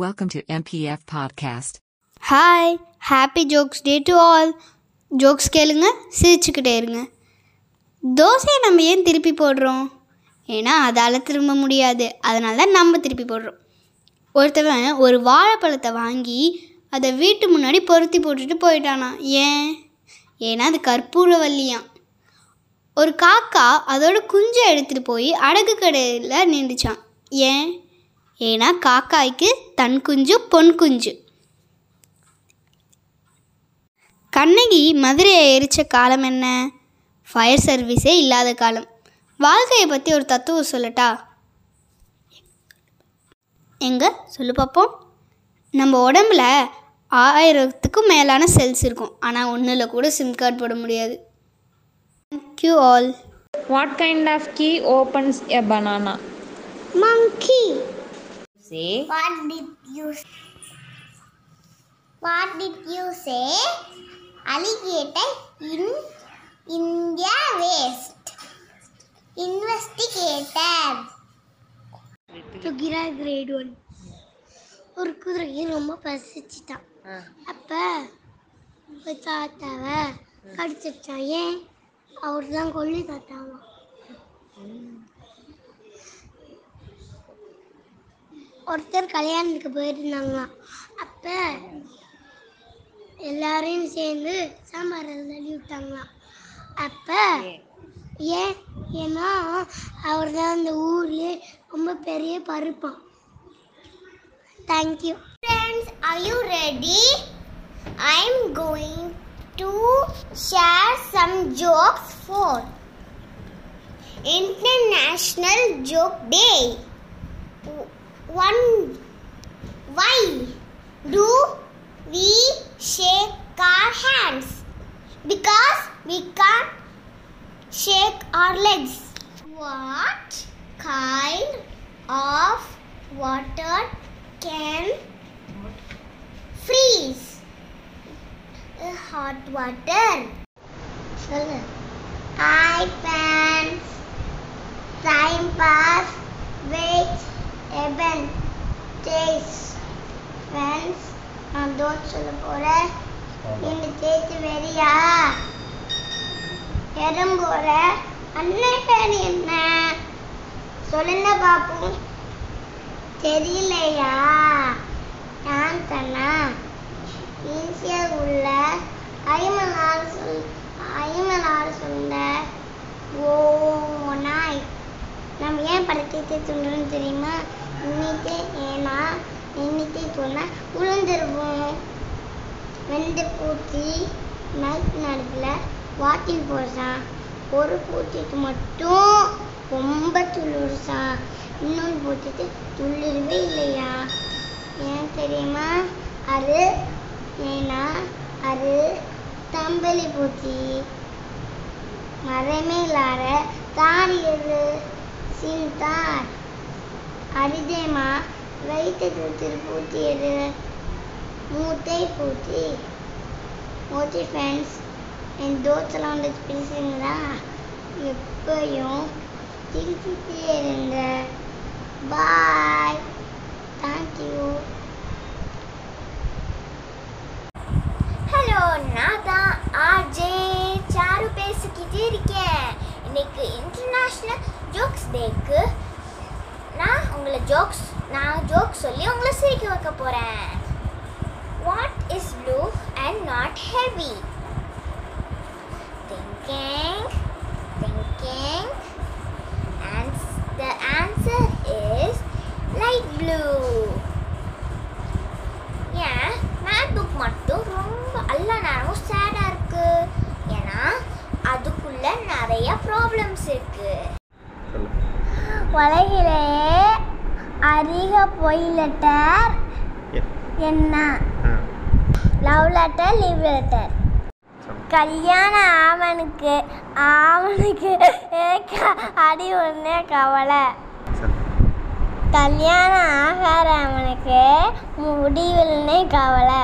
Welcome to MPF Podcast. Hi happy jokes day to all jokes கேளுங்க சிரிச்சுக்கிட்டே இருங்க. தோசையை நம்ம ஏன் திருப்பி போடுறோம்? ஏன்னா அதால் திரும்ப முடியாது. அதனால தான் நம்ம திருப்பி போடுறோம். ஒருத்தவன் ஒரு வாழைப்பழத்தை வாங்கி அதை வீட்டு முன்னாடி பொருத்தி போட்டுட்டு போயிட்டானா? ஏன்? ஏன்னா அது கற்பூரவல்லியாம் ஒரு காக்கா அதோட குஞ்சை எடுத்துகிட்டு போய் அடகு கடையில் நின்றுச்சான் ஏன்? ஏன்னா காக்காய்க்கு தன் குஞ்சு பொன் குஞ்சு. கண்ணகி மதுரையை எரிச்ச காலம் என்ன? ஃபயர் சர்வீஸே இல்லாத காலம். வாழ்க்கையை பற்றி ஒரு தத்துவம் சொல்லட்டா? எங்க? சொல்லு பார்ப்போம் நம்ம உடம்புல ஆயிரத்துக்கும் மேலான செல்ஸ் இருக்கும். ஆனால் ஒன்றில் கூட சிம் கார்டு போட முடியாது. Thank you all What kind of key opens a banana? Monkey Say, What did you What did you say? Alligator in India waste. Investigator. சுகிரா கிரேட் ஒன் ஒரு குதிரைக்கு ரொம்ப பசிச்சுட்டான் அப்போ ஒரு தாத்தாவை கடிச்சிட்டான் ஏன் அவர் தான் கொல்லி தாத்தாவா ஒருத்தர் கல்யாணத்துக்கு போயிருந்தாங்களாம் அப்போ எல்லாரையும் சேர்ந்து சாம்பார் தள்ளி விட்டாங்களாம் அப்போ ஏன்? ஏன்னா அவர் தான் அந்த ஊர்லேயே ரொம்ப பெரிய பருப்பான் thank you Friends, you ready I I'm going to share some jokes for international joke day W- one why do we shake our hands? Because we can't shake our legs. What kind of water can freeze? Hot water. I can time pass. எபன் days fans நான் don't சொல்ல போகிறேன் இந்த தேய்ச்சி வெறியா எறும்போட அண்ணன் பேர் என்ன? சொல்லுங்க பாப்போம் தெரியலையா? நான் தானா? ஈஸியாக உள்ள ஐமனாறு சொல் ஐமனாறு சொல்ல ஓ நாய் நம்ம ஏன் படத்தை துண்டுன்னு தெரியுமா? இன்னைக்கு ஏன்னா இன்னிட்டே போனால் உளுந்துருவோம். வெந்த பூச்சி நைட் நேரத்தில் வாக்கிங் போச்சான் ஒரு பூச்சிக்கு மட்டும் ரொம்ப துளிர்ச்சான் இன்னொரு பூச்சிக்கு துளிர்வே இல்லையா? ஏன் தெரியுமா? அது ஏன்னா அது தம்பளி பூச்சி மரமே இல்லாத தாரியது சிந்தார். அரிதேமா வயிற்று தூத்திரு பூச்சி எது மூத்தை பூத்தி ஓகே ஃப்ரெண்ட்ஸ் என் தோசெல்லாம் வந்து பேசுங்களா எப்பயும் சிரிச்சுட்டே இருங்க. பாய் தேங்க்யூ ஹலோ நான் தான் ஆர்ஜே. சாரு பேசிக்கிட்டே இருக்கேன். இன்னைக்கு இன்டர்நேஷ்னல் ஜோக்ஸ் டேக்கு உங்களை ஜோக்ஸ் நான் ஜோக்ஸ் சொல்லி உங்களை சிரிக்க வைக்க போகிறேன் what is blue and not heavy thinking thinking and the answer is light blue ஏன்? மேத் புக் மட்டும் ரொம்ப எல்லா நேரமும் சேடாக இருக்கு. ஏன்னா அதுக்குள்ள நிறைய ப்ராப்ளம்ஸ் இருக்கு. உலகிலேயே அதிக பொய் லெட்டர் என்ன? லவ் லெட்டர் லீவ் லெட்டர் கல்யாணம் ஆவனுக்கு ஆவனுக்கு அடி ஒன்றே கவலை. கல்யாணம் ஆகாதவனுக்கு முடிவில்னே கவலை.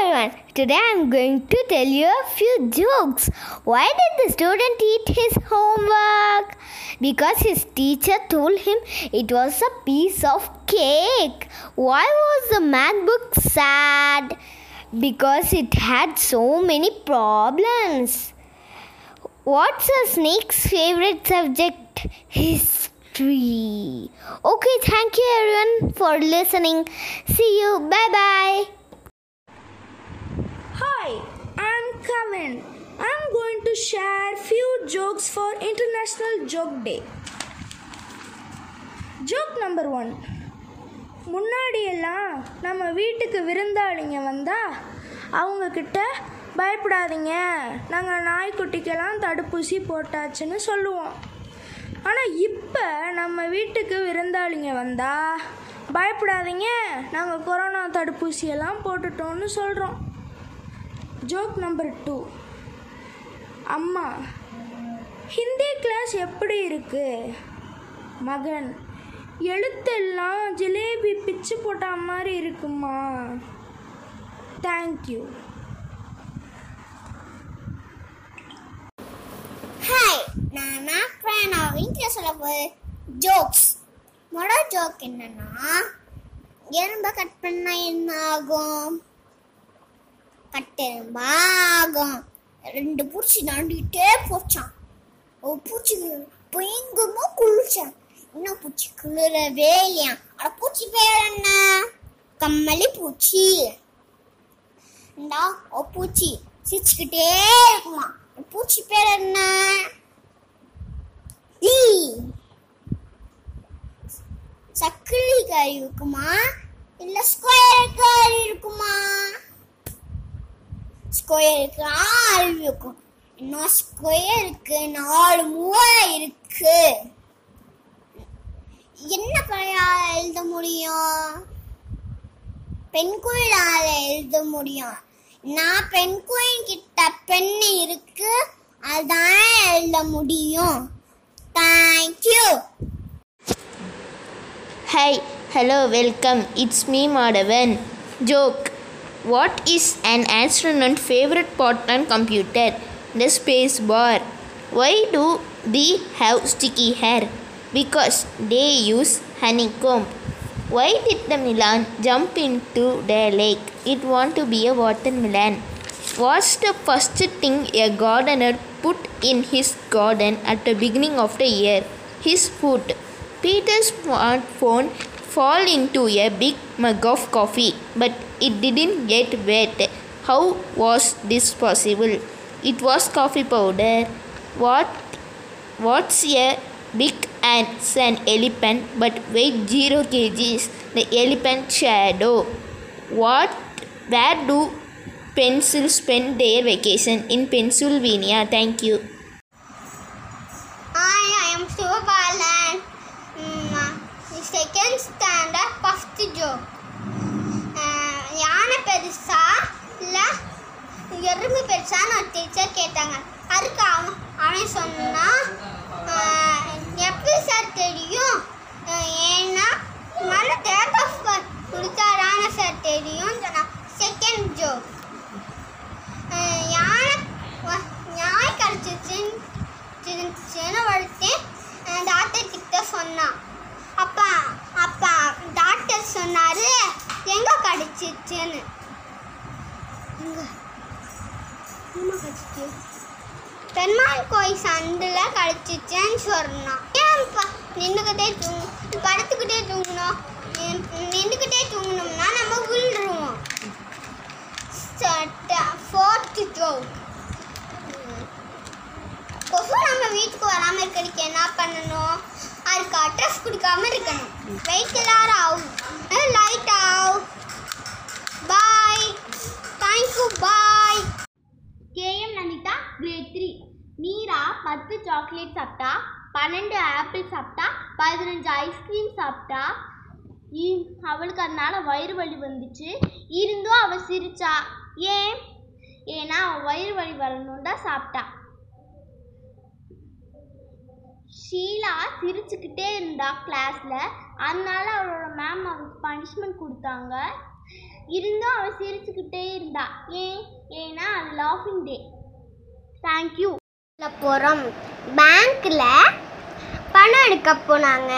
Everyone, today I'm going to tell you a few jokes. Why did the student eat his homework? Because his teacher told him it was a piece of cake. Why was the math book sad? Because it had so many problems. What's a snake's favorite subject? History. Okay, thank you everyone for listening. See you. Bye bye. I'm Kevin. I'm going to share few jokes for International Joke Day. Joke number one முன்னாடியெல்லாம் நம்ம வீட்டுக்கு விருந்தாளிங்க வந்தால் அவங்கக்கிட்ட பயப்படாதீங்க. நாங்கள் நாய்க்குட்டிக்கெல்லாம் தடுப்பூசி போட்டாச்சுன்னு சொல்லுவோம். ஆனால் இப்போ நம்ம வீட்டுக்கு விருந்தாளிங்க வந்தால் பயப்படாதீங்க. நாங்கள் கொரோனா தடுப்பூசியெல்லாம் போட்டுட்டோம்னு சொல்கிறோம் ஜோக் நம்பர் டூ அம்மா ஹிந்தி கிளாஸ் எப்படி இருக்கு? மகன் எழுத்தெல்லாம் ஜிலேபி பிச்சு போட்ட மாதிரி இருக்குமா? தேங்க்யூ ஹாய் நான் நான் நான் வீட்டில் சொல்ல போகிறேன் ஜோக்ஸ் மொட ஜோக் என்னன்னா எறும்பை கட் பண்ணால் என்ன ஆகும்? கட்டெரும்பாகும் ரெண்டு பூச்சி தாண்டிட்டே போச்சான் ஒரு பூச்சி பயங்கரமா குளிச்சான் இன்னும் பூச்சி குளிரவே இல்லையா? அட பூச்சி பேர் என்ன? கம்மலி பூச்சி. இந்தா ஒ பூச்சி சிரிச்சுக்கிட்டே இருக்குமா. பூச்சி பேர் என்ன? ஈ. சக்கிலி காய் இருக்குமா? இல்ல ஸ்கொயர் கறி இருக்குமா? ஸ்கொயருக்கு ஆறு இருக்கும். இன்னும் ஸ்கொயருக்கு நாலு மூளை இருக்கு. என்ன பழையா எழுத முடியும்? பெண்குயிலால எழுத முடியும். நான் பெண்குயின் கிட்ட பெண் இருக்கு. அதான் எழுத முடியும். Thank you hi hello welcome it's me Madhavan joke What is an astronaut's favorite part on computer? The space bar. Why do they have sticky hair? Because they use honeycomb. Why did the Milan jump into the lake? It want to be a watermelon. What's the first thing a gardener put in his garden at the beginning of the year? His foot. Peter's smartphone fall into a big mug of coffee, but it didn't get wet. How was this possible? It was coffee powder. What what's a big ants an elephant but weight 0 kgs the elephant shadow what where do pencils spend their vacation in pennsylvania thank you hi i am Subhalan. Mm, uh, second first joke. யானை பெருசா? இல்லை எறும்பு பெருசான்னு ஒரு teacher கேட்டாங்க. அதுக்கு அவன் அவன் சொன்னான் எப்படி சார் தெரியும்? ஏன்னா மழை டேட் ஆஃப் பர்த் கொடுத்தாரான சார் தெரியும் சொன்னான் செகண்ட் ஜோக் யானை வ- நாய் கடிச்சிச்சுன்னு சின்ன ஒருத்தன் டாக்டர் கிட்ட சொன்னான் அப்பா அப்பா டாக்டர் சொன்னாரு எங்க கடிச்சிச்சுன்னு எங்க எங்க கடிச்சிச்சு பெருமாள் கோயில் சந்தில் கழிச்சிச்சேன்னு சொன்னான். ஏன்ப்பா நின்றுக்கிட்டே தூங்கு படுத்துக்கிட்டே தூங்கணும் நின்றுக்கிட்டே தூங்கணும்னா நம்ம விழுருவோம் ஃபோர்த்து ஜோக் கொசு நம்ம வீட்டுக்கு வராமல் இருக்கிறதுக்கு என்ன பண்ணணும்? அதுக்கு அட்ரஸ் கொடுக்காம இருக்கணும். வெயிட் எல்லாரும் ஆகும் லைட் ஆகும் bye thank you bye KM Nandita great three Meera பத்து சாக்லேட் சாப்பிட்டா பன்னெண்டு ஆப்பிள் சாப்பிட்டா பதினஞ்சு ஐஸ்கிரீம் சாப்பிட்டா இ- அவளுக்கு அதனால் வயிறு வலி வந்துச்சு. இருந்தும் அவள் சிரிச்சா. ஏன்? ஏன்னா அவள் வயிறு வலி வரணும் தான் சாப்பிட்டா. ஷீலா சிரிச்சுக்கிட்டே இருந்தா கிளாஸில் அதனால அவளோட மேம் அவளுக்கு பனிஷ்மெண்ட் கொடுத்தாங்க. இருந்தும் அவள் சிரிச்சுக்கிட்டே இருந்தா. ஏன்? ஏன்னா அது லாஃபிங் டே தேங்க்யூ போகிறோம் பேங்க்கில் பணம் எடுக்க போனாங்க.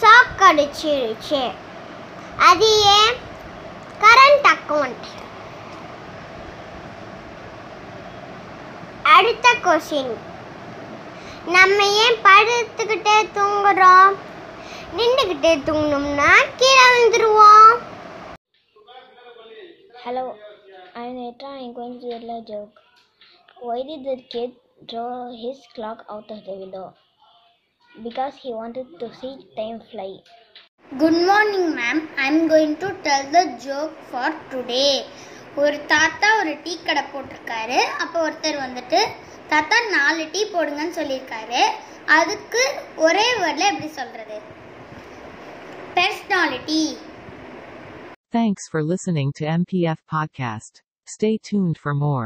ஷாக் அடிச்சிருச்சு. அது ஏன்? கரண்ட் அக்கௌண்ட் அடுத்த கொஷின் நம்ம ஏன் படுத்துக்கிட்டே தூங்குறோம்? நின்றுக்கிட்டே தூங்கணும்னா கீழே விழுந்துருவோம். ஹலோ ஐ நேற்றா I'm கொஞ்சம் to. Why did the kid throw his clock out of the window? Because he wanted to see time fly. Good morning ma'am I'm going to tell the joke for today ஒரு தாத்தா ஒரு tea கடை போட்டிருக்காரு அப்போ ஒருத்தர் வந்துட்டு தாத்தா நாலு டீ போடுங்கன்னு சொல்லியிருக்காரு அதுக்கு ஒரே வேர்டில் எப்படி சொல்கிறது பெர்ஸ்னாலிட்டி Thanks for listening to MPF Podcast. Stay tuned for more.